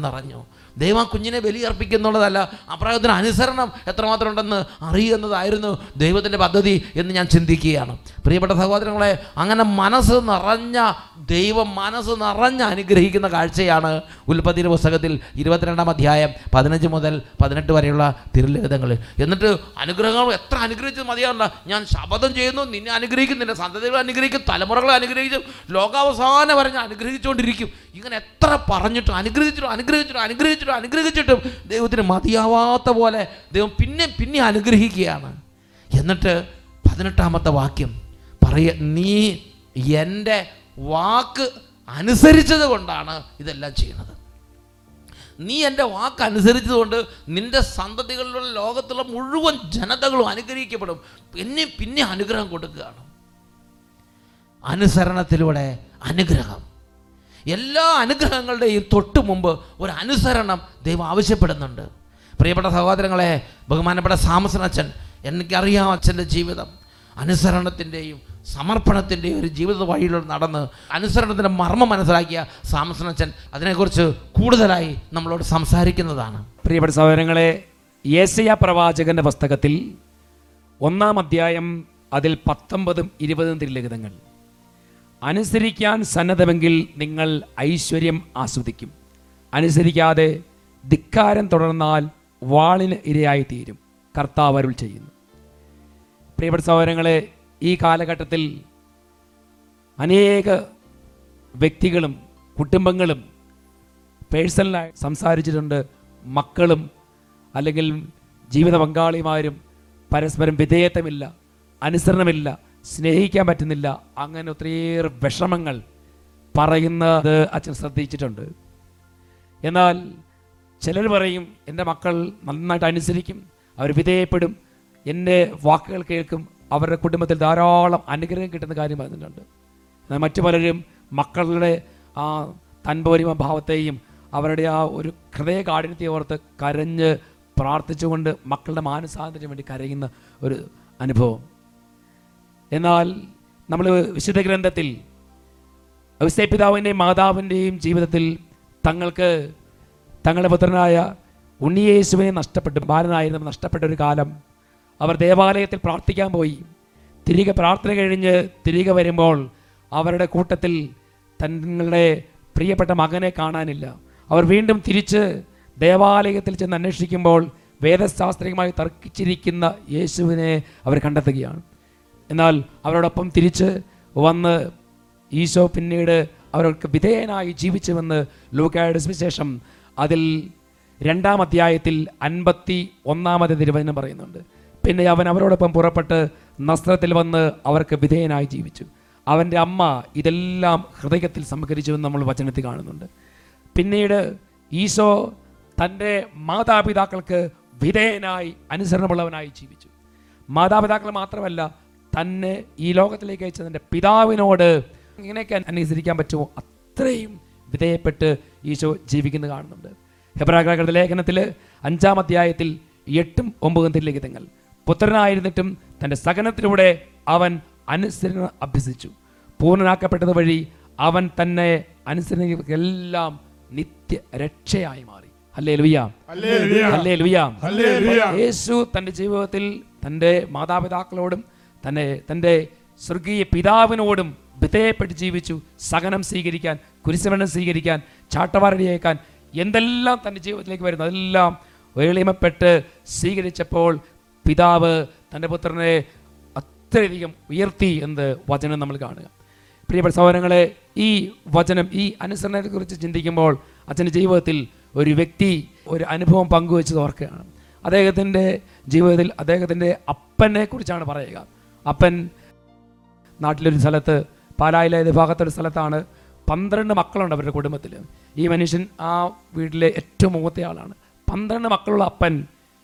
ദൈവം ആ കുഞ്ഞിനെ ബലിയർപ്പിക്കുന്നുള്ളതല്ല. അപ്രായത്തിന് അനുസരണം എത്രമാത്രം ഉണ്ടെന്ന് അറിയുന്നതായിരുന്നു ദൈവത്തിന്റെ പദ്ധതി എന്ന് ഞാൻ ചിന്തിക്കുകയാണ്. പ്രിയപ്പെട്ട സഹോദരങ്ങളെ അങ്ങനെ മനസ്സ് നിറഞ്ഞ ദൈവം മനസ്സ് നിറഞ്ഞ അനുഗ്രഹിക്കുന്ന കാഴ്ചയാണ് ഉൽപ്പത്തിന്റെ പുസ്തകത്തിൽ ഇരുപത്തിരണ്ടാം അധ്യായം പതിനഞ്ച് മുതൽ പതിനെട്ട് വരെയുള്ള തിരുലിഖിതങ്ങളിൽ എന്നിട്ട് അനുഗ്രഹങ്ങൾ എത്ര അനുഗ്രഹിച്ചത് മതിയാവില്ല. ഞാൻ ശപഥം ചെയ്യുന്നു നിന്നെ അനുഗ്രഹിക്കും നിന്റെ സന്തതികളെ അനുഗ്രഹിക്കും തലമുറകളെ അനുഗ്രഹിക്കും ലോകാവസാനം വരെ ഞാൻ അനുഗ്രഹിച്ചുകൊണ്ടിരിക്കും. ഇങ്ങനെ എത്ര പറഞ്ഞിട്ടും അനുഗ്രഹിച്ചിട്ടും അനുഗ്രഹിച്ചിട്ടും അനുഗ്രഹിച്ചിട്ടും അനുഗ്രഹിച്ചിട്ടും അനുഗ്രഹിച്ചിട്ടും ദൈവത്തിന് മതിയാവാത്ത പോലെ ദൈവം പിന്നെ പിന്നെ അനുഗ്രഹിക്കുകയാണ്. എന്നിട്ട് പതിനെട്ടാമത്തെ വാക്യം പറയ നീ എന്റെ വാക്ക് അനുസരിച്ചത് കൊണ്ടാണ് ഇതെല്ലാം ചെയ്യുന്നത്. നീ എന്റെ വാക്ക് അനുസരിച്ചതുകൊണ്ട് നിന്റെ സന്തതികളിലുള്ള ലോകത്തുള്ള മുഴുവൻ ജനതകളും അനുഗ്രഹിക്കപ്പെടും. പിന്നെ പിന്നെ അനുഗ്രഹം കൊടുക്കുകയാണ്. അനുസരണത്തിലൂടെ അനുഗ്രഹം. എല്ലാ അനുഗ്രഹങ്ങളുടെയും തൊട്ട് മുമ്പ് ഒരു അനുസരണം ദൈവം ആവശ്യപ്പെടുന്നുണ്ട്. പ്രിയപ്പെട്ട സഹോദരങ്ങളെ ബഹുമാനപ്പെട്ട സാമസൻ അച്ഛൻ എനിക്കറിയാം അച്ഛന്റെ ജീവിതം. അനുസരണത്തിന്റെയും സമർപ്പണത്തിന്റെയും ഒരു ജീവിത വഴിയിലൂടെ നടന്ന് അനുസരണത്തിന്റെ മർമ്മം മനസ്സിലാക്കിയ സാമസൻ അച്ഛൻ അതിനെക്കുറിച്ച് കൂടുതലായി നമ്മളോട് സംസാരിക്കുന്നതാണ്. പ്രിയപ്പെട്ട സഹോദരങ്ങളെ യേസയ പ്രവാചകന്റെ പുസ്തകത്തിൽ ഒന്നാം അധ്യായം അതിൽ പത്തൊമ്പതും ഇരുപതും തിരുലിഖിതങ്ങൾ. അനുസരിക്കാൻ സന്നദ്ധമെങ്കിൽ നിങ്ങൾ ഐശ്വര്യം ആസ്വദിക്കും. അനുസരിക്കാതെ ധിക്കാരം തുടർന്നാൽ വാളിന് ഇരയായിത്തീരും. കർത്താവ് അരുൾ ചെയ്യുന്നു. പ്രിയപ്പെട്ട സഹോദരങ്ങളെ ഈ കാലഘട്ടത്തിൽ അനേക വ്യക്തികളും കുടുംബങ്ങളും പേഴ്സണലായി സംസാരിച്ചിട്ടുണ്ട്. മക്കളും അല്ലെങ്കിൽ ജീവിത പങ്കാളിമാരും പരസ്പരം വിധേയത്വമില്ല അനുസരണമില്ല. സ്നേഹിക്കാൻ പറ്റുന്നില്ല. അങ്ങനെ ഒത്തിരിയേറെ വിഷമങ്ങൾ പറയുന്നത് അച്ഛൻ ശ്രദ്ധിച്ചിട്ടുണ്ട്. എന്നാൽ ചിലർ പറയും എന്റെ മക്കൾ നന്നായിട്ട് അനുസരിക്കും അവർ വിധേയപ്പെടും എന്റെ വാക്കുകൾ കേൾക്കും അവരുടെ കുടുംബത്തിൽ ധാരാളം അനുഗ്രഹം കിട്ടുന്ന കാര്യം പറഞ്ഞിട്ടുണ്ട്. എന്നാൽ മറ്റു പലരും മക്കളുടെ ആ തൻപോരിമ ഭാവത്തെയും അവരുടെ ആ ഒരു ഹൃദയ കാഠിനത്തെ ഓർത്ത് കരഞ്ഞ് പ്രാർത്ഥിച്ചുകൊണ്ട് മക്കളുടെ മാനസാന്തരത്തിന് വേണ്ടി കരയുന്ന ഒരു അനുഭവം. എന്നാൽ നമ്മൾ വിശുദ്ധ ഗ്രന്ഥത്തിൽ പിതാവിന്റെയും മാതാവിന്റെയും ജീവിതത്തിൽ തങ്ങൾക്ക് തങ്ങളുടെ പുത്രനായ ഉണ്ണിയേശുവിനെ നഷ്ടപ്പെട്ടു ബാലനായിരുന്നു നഷ്ടപ്പെട്ട ഒരു കാലം. അവർ ദേവാലയത്തിൽ പ്രാർത്ഥിക്കാൻ പോയി. തിരികെ പ്രാർത്ഥന കഴിഞ്ഞ് തിരികെ വരുമ്പോൾ അവരുടെ കൂട്ടത്തിൽ തങ്ങളുടെ പ്രിയപ്പെട്ട മകനെ കാണാനില്ല. അവർ വീണ്ടും തിരിച്ച് ദേവാലയത്തിൽ ചെന്ന് അന്വേഷിക്കുമ്പോൾ വേദശാസ്ത്രീയമായി തർക്കിച്ചിരിക്കുന്ന യേശുവിനെ അവർ കണ്ടെത്തുകയാണ്. എന്നാൽ അവരോടൊപ്പം തിരിച്ച് വന്ന് ഈശോ പിന്നീട് അവർക്ക് വിധേയനായി ജീവിച്ചുവെന്ന് ലൂക്കായുടെ സുവിശേഷം അതിൽ രണ്ടാം അധ്യായത്തിൽ അൻപത്തി ഒന്നാമത് തിരുവചനം പറയുന്നുണ്ട്. പിന്നെ അവൻ അവരോടൊപ്പം പുറപ്പെട്ട് നസ്ത്രത്തിൽ വന്ന് അവർക്ക് വിധേയനായി ജീവിച്ചു. അവന്റെ അമ്മ ഇതെല്ലാം ഹൃദയത്തിൽ സംഭരിച്ചുവെന്ന് നമ്മൾ വചനത്തിൽ കാണുന്നുണ്ട്. പിന്നീട് ഈശോ തന്റെ മാതാപിതാക്കൾക്ക് വിധേയനായി അനുസരണമുള്ളവനായി ജീവിച്ചു. മാതാപിതാക്കൾ മാത്രമല്ല തന്നെ ഈ ലോകത്തിലേക്ക് അയച്ചതിന്റെ പിതാവിനോട് ഇങ്ങനെയൊക്കെ അനുസരിക്കാൻ പറ്റുമോ അത്രയും വിധേയപ്പെട്ട് ഈശോ ജീവിക്കുന്നത് കാണുന്നുണ്ട് ഹെബ്രാഗ്രഹത്തിലെ ലേഖനത്തിൽ അഞ്ചാം അധ്യായത്തിൽ എട്ടും ഒമ്പതും തങ്ങൾ. പുത്രനായിരുന്നിട്ടും തന്റെ സഹനത്തിലൂടെ അവൻ അനുസരണ അഭ്യസിച്ചു പൂർണനാക്കപ്പെട്ടത് വഴി അവൻ തന്നെ അനുസരണെല്ലാം നിത്യ രക്ഷയായി മാറി അല്ലേ ലുയാം ഹല്ലേലൂയ. അല്ലേ ലുയാം ഹല്ലേലൂയ. യേശു തന്റെ ജീവിതത്തിൽ തന്റെ മാതാപിതാക്കളോടും തന്നെ തന്റെ സ്വർഗീയ പിതാവിനോടും വിധേയപ്പെട്ട് ജീവിച്ചു സഹനം സ്വീകരിക്കാൻ കുരിശമരണം സ്വീകരിക്കാൻ ചാട്ടവാരടിയേക്കാൻ എന്തെല്ലാം തന്റെ ജീവിതത്തിലേക്ക് വരുന്നു അതെല്ലാം എളിമപ്പെട്ട് സ്വീകരിച്ചപ്പോൾ പിതാവ് തന്റെ പുത്രനെ അത്രയധികം ഉയർത്തി എന്ന് വചനം നമ്മൾ കാണുക. പ്രിയപ്പെട്ട സഹോദരങ്ങളെ ഈ വചനം ഈ അനുസരണത്തെക്കുറിച്ച് ചിന്തിക്കുമ്പോൾ അച്ഛന്റെ ജീവിതത്തിൽ ഒരു വ്യക്തി ഒരു അനുഭവം പങ്കുവെച്ചത് ഓർക്കുകയാണ്. അദ്ദേഹത്തിന്റെ ജീവിതത്തിൽ അദ്ദേഹത്തിന്റെ അപ്പനെ കുറിച്ചാണ് പറയുക. അപ്പൻ നാട്ടിലൊരു സ്ഥലത്ത് പാലായിലെ ഭാഗത്തൊരു സ്ഥലത്താണ് പന്ത്രണ്ട് മക്കളുണ്ട് അവരുടെ കുടുംബത്തിൽ. ഈ മനുഷ്യൻ ആ വീട്ടിലെ ഏറ്റവും മൂത്ത ആളാണ്. പന്ത്രണ്ട് മക്കളുള്ള അപ്പൻ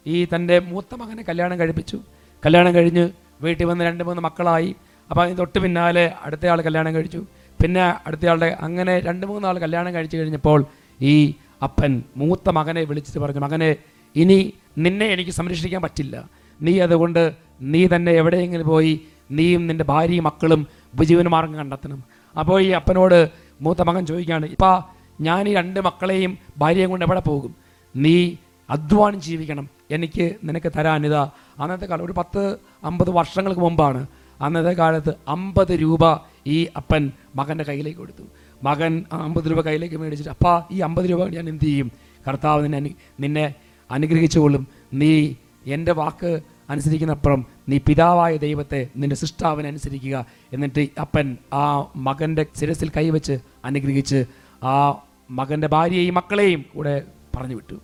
ഈ തന്റെ മൂത്ത മകനെ കല്യാണം കഴിപ്പിച്ചു. കല്യാണം കഴിഞ്ഞ് വീട്ടിൽ വന്ന് രണ്ട് മൂന്ന് മക്കളായി. അപ്പോൾ അതിന് തൊട്ട് പിന്നാലെ അടുത്തയാൾ കല്യാണം കഴിച്ചു. പിന്നെ അടുത്തയാളുടെ അങ്ങനെ രണ്ട് മൂന്ന് ആൾ കല്യാണം കഴിച്ചു കഴിഞ്ഞപ്പോൾ ഈ അപ്പൻ മൂത്ത മകനെ വിളിച്ചിട്ട് പറഞ്ഞു മകനെ ഇനി നിന്നെ എനിക്ക് സംരക്ഷിക്കാൻ പറ്റില്ല. നീ അതുകൊണ്ട് നീ തന്നെ എവിടെയെങ്കിലും പോയി നീയും നിന്റെ ഭാര്യയും മക്കളും ഉപജീവനമാർഗം കണ്ടെത്തണം. അപ്പോൾ ഈ അപ്പനോട് മൂത്ത മകൻ ചോദിക്കുകയാണ് ഇപ്പം ഞാൻ ഈ രണ്ട് മക്കളെയും ഭാര്യയും കൊണ്ട് എവിടെ പോകും? നീ അധ്വാനം ജീവിക്കണം. എനിക്ക് നിനക്ക് തരാനിത അന്നത്തെ കാലം ഒരു പത്ത് അമ്പത് വർഷങ്ങൾക്ക് മുമ്പാണ് അന്നത്തെ കാലത്ത് അമ്പത് രൂപ ഈ അപ്പൻ മകന്റെ കയ്യിലേക്ക് കൊടുത്തു. മകൻ അമ്പത് രൂപ കയ്യിലേക്ക് മേടിച്ചിട്ട് അപ്പാ ഈ അമ്പത് രൂപ ഞാൻ എന്ത് ചെയ്യും? കർത്താവ് നിന്നെ നിന്നെ അനുഗ്രഹിച്ചുകൊള്ളും. നീ എന്റെ വാക്ക് അനുസരിക്കുന്നപ്പുറം നീ പിതാവായ ദൈവത്തെ നിന്റെ സൃഷ്ടാവിനെ അനുസരിക്കുക. എന്നിട്ട് അപ്പൻ ആ മകന്റെ ശിരസിൽ കൈവച്ച് അനുഗ്രഹിച്ച് ആ മകന്റെ ഭാര്യയെയും മക്കളെയും കൂടെ പറഞ്ഞു വിട്ടു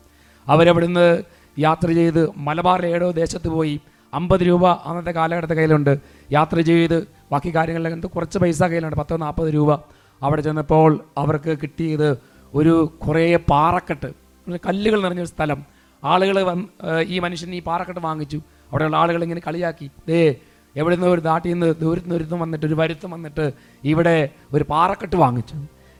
അവരവിടുന്ന് യാത്ര ചെയ്ത് മലബാറിലെ ഏടോ ദേശത്ത് പോയി. അമ്പത് രൂപ അന്നത്തെ കാലഘട്ടത്തെ കയ്യിലുണ്ട്. യാത്ര ചെയ്ത് ബാക്കി കാര്യങ്ങളിലൊക്കെ കുറച്ച് പൈസ കയ്യിലുണ്ട്. പത്തോ നാൽപ്പത് രൂപ. അവിടെ ചെന്നപ്പോൾ അവർക്ക് കിട്ടിയത് ഒരു കുറേ പാറക്കെട്ട്. കല്ലുകൾ നിറഞ്ഞൊരു സ്ഥലം. ആളുകൾ ഈ മനുഷ്യൻ ഈ പാറക്കെട്ട് വാങ്ങിച്ചു. അവിടെയുള്ള ആളുകൾ ഇങ്ങനെ കളിയാക്കി. ദേ എവിടെ നിന്ന് ഒരു നാട്ടിൽ നിന്ന് ദൂരത്ത് നിന്ന് വന്നിട്ട് ഒരു വരുത്തം വന്നിട്ട് ഇവിടെ ഒരു പാറക്കെട്ട് വാങ്ങിച്ചു.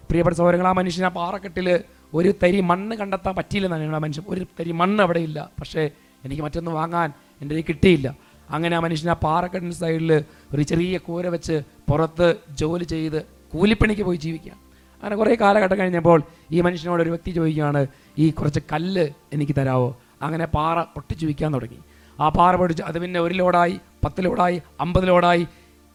പ്രിയപ്പെട്ട സൗരങ്ങൾ ആ മനുഷ്യൻ ആ പാറക്കെട്ടിൽ ഒരു തരി മണ്ണ് കണ്ടെത്താൻ പറ്റിയില്ലെന്നാണ് ആ മനുഷ്യൻ. ഒരു തരി മണ്ണ് അവിടെ ഇല്ല. പക്ഷേ എനിക്ക് മറ്റൊന്നും വാങ്ങാൻ എന്റെ കയ്യിൽ കിട്ടിയില്ല. അങ്ങനെ ആ മനുഷ്യൻ ആ പാറക്കെട്ടിന്റെ സൈഡിൽ ഒരു ചെറിയ കൂര വെച്ച് പുറത്ത് ജോലി ചെയ്ത് കൂലിപ്പണിക്ക് പോയി ജീവിക്കുക അങ്ങനെ കുറേ കാലഘട്ടം കഴിഞ്ഞപ്പോൾ ഈ മനുഷ്യനോട് ഒരു വ്യക്തി ചോദിക്കുകയാണ് ഈ കുറച്ച് കല്ല് എനിക്ക് തരാവോ? അങ്ങനെ പാറ പൊട്ടിച്ചു വിൽക്കാൻ തുടങ്ങി. ആ പാറ പൊടിച്ച് അത് പിന്നെ ഒരു ലോഡായി പത്ത് ലോഡായി അമ്പത് ലോഡായി.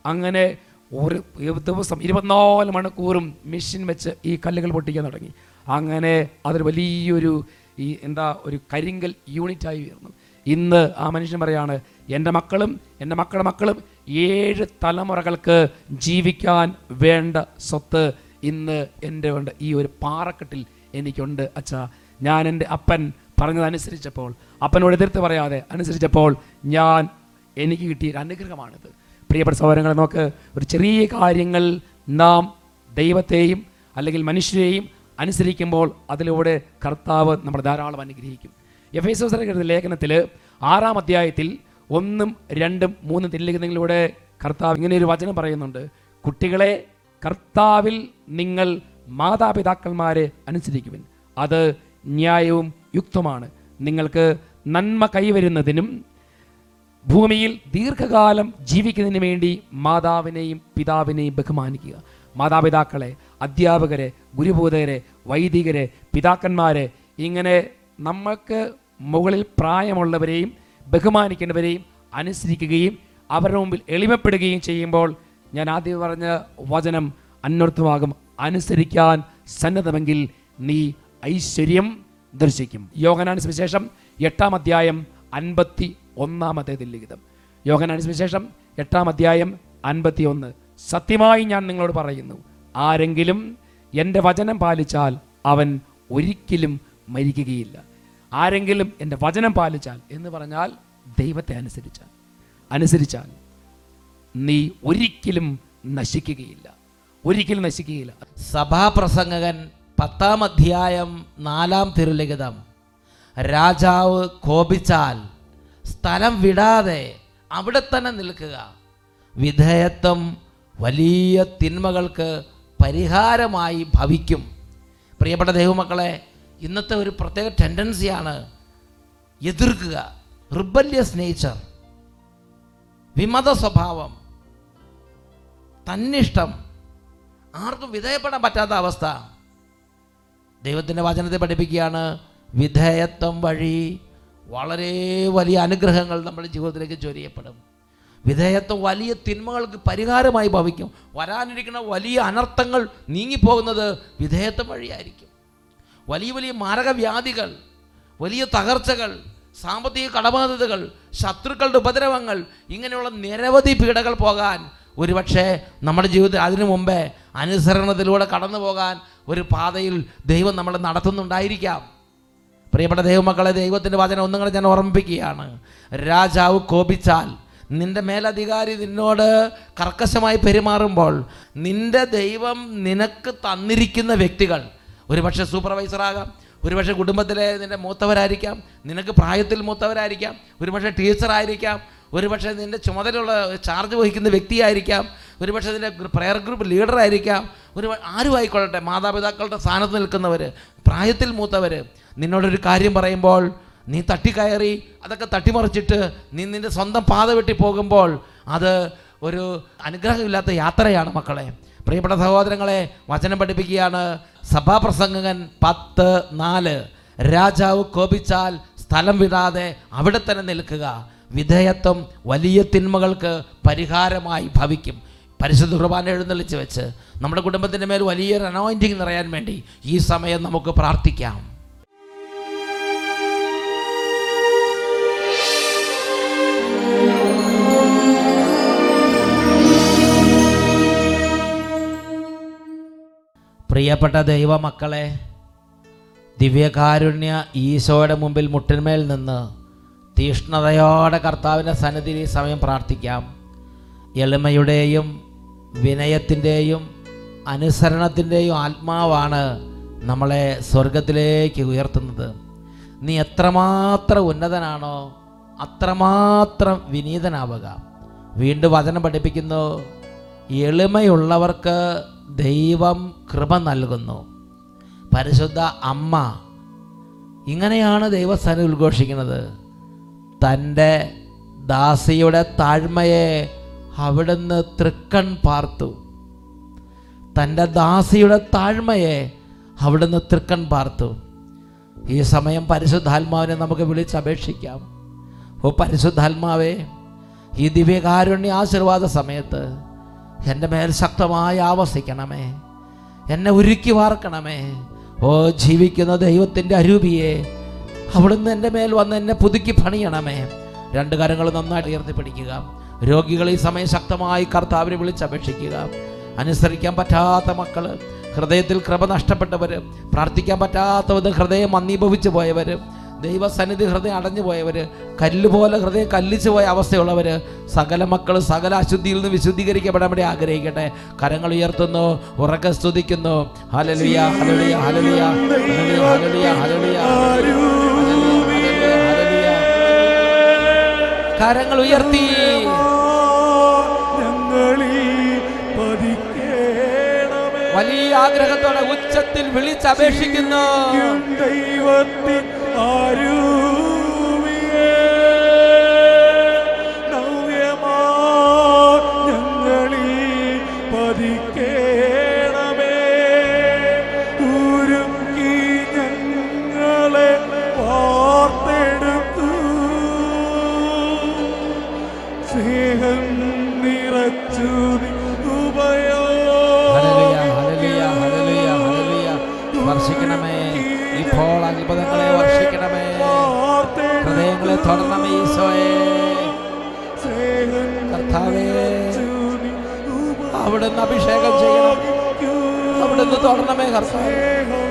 അങ്ങനെ ഒരു ദിവസം ഇരുപത്തിനാല് മണിക്കൂറും മെഷീൻ വെച്ച് ഈ കല്ലുകൾ പൊട്ടിക്കാൻ തുടങ്ങി. അങ്ങനെ അതൊരു വലിയൊരു ഈ എന്താ ഒരു കരിങ്കൽ യൂണിറ്റായി ഉയർന്നു. ഇന്ന് ആ മനുഷ്യൻ പറയാണ് എന്റെ മക്കളും എന്റെ മക്കളുടെ മക്കളും ഏഴ് തലമുറകൾക്ക് ജീവിക്കാൻ വേണ്ട സ്വത്ത് ഇന്ന് എന്റെ ഉണ്ട് ഈ ഒരു പാറക്കെട്ടിൽ എനിക്കുണ്ട് അച്ഛാ. ഞാൻ എന്റെ അപ്പൻ പറഞ്ഞതനുസരിച്ചപ്പോൾ അപ്പനോട് എതിർത്ത് പറയാതെ അനുസരിച്ചപ്പോൾ ഞാൻ എനിക്ക് കിട്ടിയ ഒരു അനുഗ്രഹമാണിത്. പ്രിയപ്പെട്ട സഹോദരങ്ങളെ നോക്ക് ഒരു ചെറിയ കാര്യങ്ങൾ നാം ദൈവത്തെയും അല്ലെങ്കിൽ മനുഷ്യരെയും അനുസരിക്കുമ്പോൾ അതിലൂടെ കർത്താവ് നമ്മൾ ധാരാളം അനുഗ്രഹിക്കും. എഫ് എസ് ലേഖനത്തിൽ ആറാം അധ്യായത്തിൽ ഒന്നും രണ്ടും മൂന്നും തിരിലിഖിതങ്ങളിലൂടെ കർത്താവ് ഇങ്ങനെ ഒരു വചനം പറയുന്നുണ്ട്. കുട്ടികളെ കർത്താവിൽ നിങ്ങൾ മാതാപിതാക്കന്മാരെ അനുസരിക്കുവിൻ. അത് ന്യായവും യുക്തമാണ് നിങ്ങൾക്ക് നന്മ കൈവരുന്നതിനും ഭൂമിയിൽ ദീർഘകാലം ജീവിക്കുന്നതിന് വേണ്ടി മാതാവിനെയും പിതാവിനെയും ബഹുമാനിക്കുക. മാതാപിതാക്കളെ അധ്യാപകരെ ഗുരുബോധകരെ വൈദികരെ പിതാക്കന്മാരെ ഇങ്ങനെ നമ്മൾക്ക് മുകളിൽ പ്രായമുള്ളവരെയും ബഹുമാനിക്കേണ്ടവരെയും അനുസരിക്കുകയും അവരുടെ മുമ്പിൽ എളിമപ്പെടുകയും ചെയ്യുമ്പോൾ ഞാൻ ആദ്യം പറഞ്ഞ വചനം അന്വർത്ഥമാകും. അനുസരിക്കാൻ സന്നദ്ധമെങ്കിൽ നീ ഐശ്വര്യം ദർശിക്കും. യോഗനാണ് സുവിശേഷം എട്ടാം അധ്യായം അൻപത്തി ഒന്നാമത്തേതിൽ ലിഖിതം. യോഗനാണ് സുവിശേഷം എട്ടാം അധ്യായം അൻപത്തി ഒന്ന് സത്യമായി ഞാൻ നിങ്ങളോട് പറയുന്നു ആരെങ്കിലും എന്റെ വചനം പാലിച്ചാൽ അവൻ ഒരിക്കലും മരിക്കുകയില്ല. ആരെങ്കിലും എന്റെ വചനം പാലിച്ചാൽ എന്ന് പറഞ്ഞാൽ ദൈവത്തെ അനുസരിച്ചാൽ. അനുസരിച്ചാൽ. നീ ഒരിക്കലും നശിക്കുകയില്ല. ഒരിക്കലും നശിക്കുകയില്ല. സഭാപ്രസംഗകൻ പത്താം അധ്യായം നാലാം തിരുലിഖിതം. രാജാവ് കോപിച്ചാൽ സ്ഥലം വിടാതെ അവിടെ തന്നെ നിൽക്കുക. വിധേയത്വം വലിയ തിന്മകൾക്ക് പരിഹാരമായി ഭവിക്കും. പ്രിയപ്പെട്ട ദൈവമക്കളെ ഇന്നത്തെ ഒരു പ്രത്യേക ടെൻഡൻസിയാണ് എതിർക്കുക. റിബല്യസ് നേച്ചർ വിമത സ്വഭാവം. തന്നിഷ്ടം. ആർക്കും വിധേയപ്പെടാൻ പറ്റാത്ത അവസ്ഥ. ദൈവത്തിന്റെ വചനത്തെ പഠിപ്പിക്കുകയാണ് വിധേയത്വം വഴി വളരെ വലിയ അനുഗ്രഹങ്ങൾ നമ്മുടെ ജീവിതത്തിലേക്ക് ചൊരിയപ്പെടും. വിധേയത്വം വലിയ തിന്മകൾക്ക് പരിഹാരമായി ഭവിക്കും. വരാനിരിക്കുന്ന വലിയ അനർത്ഥങ്ങൾ നീങ്ങിപ്പോകുന്നത് വിധേയത്വം വഴിയായിരിക്കും. വലിയ വലിയ മാരകവ്യാധികൾ വലിയ തകർച്ചകൾ സാമ്പത്തിക കടബാധ്യതകൾ ശത്രുക്കളുടെ ഉപദ്രവങ്ങൾ ഇങ്ങനെയുള്ള നിരവധി പീഡകൾ പോകാൻ ഒരുപക്ഷെ നമ്മുടെ ജീവിതത്തിൽ അതിനു മുമ്പേ അനുസരണത്തിലൂടെ കടന്നു പോകാൻ ഒരു പാതയിൽ ദൈവം നമ്മളെ നടത്തുന്നുണ്ടായിരിക്കാം. പ്രിയപ്പെട്ട ദൈവമക്കളെ ദൈവത്തിന്റെ വചനം ഒന്നും കൂടെ ഞാൻ ഓർമ്മിപ്പിക്കുകയാണ്. രാജാവ് കോപിച്ചാൽ നിന്റെ മേലധികാരി നിന്നോട് കർക്കശമായി പെരുമാറുമ്പോൾ നിന്റെ ദൈവം നിനക്ക് തന്നിരിക്കുന്ന വ്യക്തികൾ ഒരുപക്ഷെ സൂപ്പർവൈസറാകാം ഒരുപക്ഷെ കുടുംബത്തിലെ നിന്റെ മൂത്തവരായിരിക്കാം നിനക്ക് പ്രായത്തിൽ മൂത്തവരായിരിക്കാം ഒരുപക്ഷെ ടീച്ചറായിരിക്കാം ഒരുപക്ഷെ നിന്റെ ചുമതലയുള്ള ചാർജ് വഹിക്കുന്ന വ്യക്തിയായിരിക്കാം. ഒരുപക്ഷെ നിന്റെ പ്രയർ ഗ്രൂപ്പ് ലീഡറായിരിക്കാം ഒരു ആരും ആയിക്കൊള്ളട്ടെ. മാതാപിതാക്കളുടെ സ്ഥാനത്ത് നിൽക്കുന്നവർ പ്രായത്തിൽ മൂത്തവർ നിന്നോടൊരു കാര്യം പറയുമ്പോൾ നീ തട്ടിക്കയറി അതൊക്കെ തട്ടിമറിച്ചിട്ട് നീ നിന്റെ സ്വന്തം പാത വെട്ടി പോകുമ്പോൾ അത് ഒരു അനുഗ്രഹമില്ലാത്ത യാത്രയാണ് മക്കളെ. പ്രിയപ്പെട്ട സഹോദരങ്ങളെ വചനം പഠിപ്പിക്കുകയാണ് സഭാപ്രസംഗകൻ പത്ത് നാല്. രാജാവ് കോപിച്ചാൽ സ്ഥലം വിടാതെ അവിടെ തന്നെ നിൽക്കുക. വിധേയത്വം വലിയ തിന്മകൾക്ക് പരിഹാരമായി ഭവിക്കും. പരിശുദ്ധ കുർബാന എഴുന്നള്ളിച്ച് വെച്ച് നമ്മുടെ കുടുംബത്തിന്റെ മേൽ വലിയൊരു അനോയിന്റിങ് നിറയാൻ വേണ്ടി ഈ സമയം നമുക്ക് പ്രാർത്ഥിക്കാം. പ്രിയപ്പെട്ട ദൈവമക്കളെ ദിവ്യകാരുണ്യ ഈശോയുടെ മുമ്പിൽ മുട്ടിന്മേൽ നിന്ന് തീഷ്ണതയോടെ കർത്താവിന്റെ സന്നിധിയിൽ ഈ സമയം പ്രാർത്ഥിക്കാം. എളിമയുടെയും വിനയത്തിന്റെയും അനുസരണത്തിന്റെയും ആത്മാവാണ് നമ്മളെ സ്വർഗത്തിലേക്ക് ഉയർത്തുന്നത്. നീ എത്രമാത്രം ഉന്നതനാണോ അത്രമാത്രം വിനീതനാവുക. വീണ്ടും വചനം പഠിപ്പിക്കുന്നു എളിമയുള്ളവർക്ക് ദൈവം കൃപ നൽകുന്നു. പരിശുദ്ധ അമ്മ ഇങ്ങനെയാണ് ദൈവസ്ഥാനം ഉദ്ഘോഷിക്കുന്നത്. തന്റെ ദാസിയുടെ താഴ്മയെ അവിടുന്ന് തൃക്കൺ പാർത്തു. തന്റെ ദാസിയുടെ താഴ്മയെ അവിടുന്ന് തൃക്കൺ പാർത്തു. ഈ സമയം പരിശുദ്ധാത്മാവിനെ നമുക്ക് വിളിച്ചപേക്ഷിക്കാം. ഓ പരിശുദ്ധാത്മാവേ ഈ ദിവ്യകാരുണ്യ ആശീർവാദ സമയത്ത് എന്റെ മേൽ ശക്തമായി ആവസിക്കണമേ. എന്നെ ഉരുക്കി വാർക്കണമേ. ഓ ജീവിക്കുന്ന ദൈവത്തിന്റെ അരൂപിയെ അവിടുന്ന് എന്റെ മേൽ വന്ന് എന്നെ പുതുക്കി പണിയണമേ. രണ്ട് കരങ്ങൾ നന്നായിട്ട് ഉയർത്തിപ്പിടിക്കുക രോഗികൾ ഈ സമയം ശക്തമായി കർത്താവിനെ വിളിച്ചപേക്ഷിക്കുക അനുസരിക്കാൻ പറ്റാത്ത മക്കൾ ഹൃദയത്തിൽ കൃപ നഷ്ടപ്പെട്ടവർ പ്രാർത്ഥിക്കാൻ പറ്റാത്തവർ ഹൃദയം മന്ദീഭവിച്ചു പോയവർ ദൈവസന്നിധി ഹൃദയം അടഞ്ഞു പോയവർ കല്ലുപോലെ ഹൃദയം കല്ലിച്ചു പോയ അവസ്ഥയുള്ളവർ സകല മക്കൾ സകല അശുദ്ധിയിൽ നിന്ന് വിശുദ്ധീകരിക്കപ്പെടാൻ വേണ്ടി ആഗ്രഹിക്കട്ടെ. കരങ്ങൾ ഉയർത്തുന്നു ഉറക്കെ സ്തുതിക്കുന്നു. ഹലലിയ ഹലലിയ ഹലലിയ ഹലലിയ ഹലലിയ ഹലലിയ കരങ്ങൾ ഉയർത്തി. വലിയ ആഗ്രഹത്തോടെ ഉച്ചത്തിൽ വിളിച്ചപേക്ഷിക്കുന്നു. ദൈവത്തിൽ ആരൂപിയേ ഹൃദയം നിറച്ചു വർഷിക്കണമേ. ഇപ്പോൾ അത്ഭുതങ്ങളെ വർഷിക്കണമേ. ഹൃദയങ്ങളെ തുറന്നമേ ഈശോയെ. കർത്താവേ അവിടുന്ന് അഭിഷേകം ചെയ്യണം. അവിടുന്ന് തുറന്നമേ കർത്താവേ.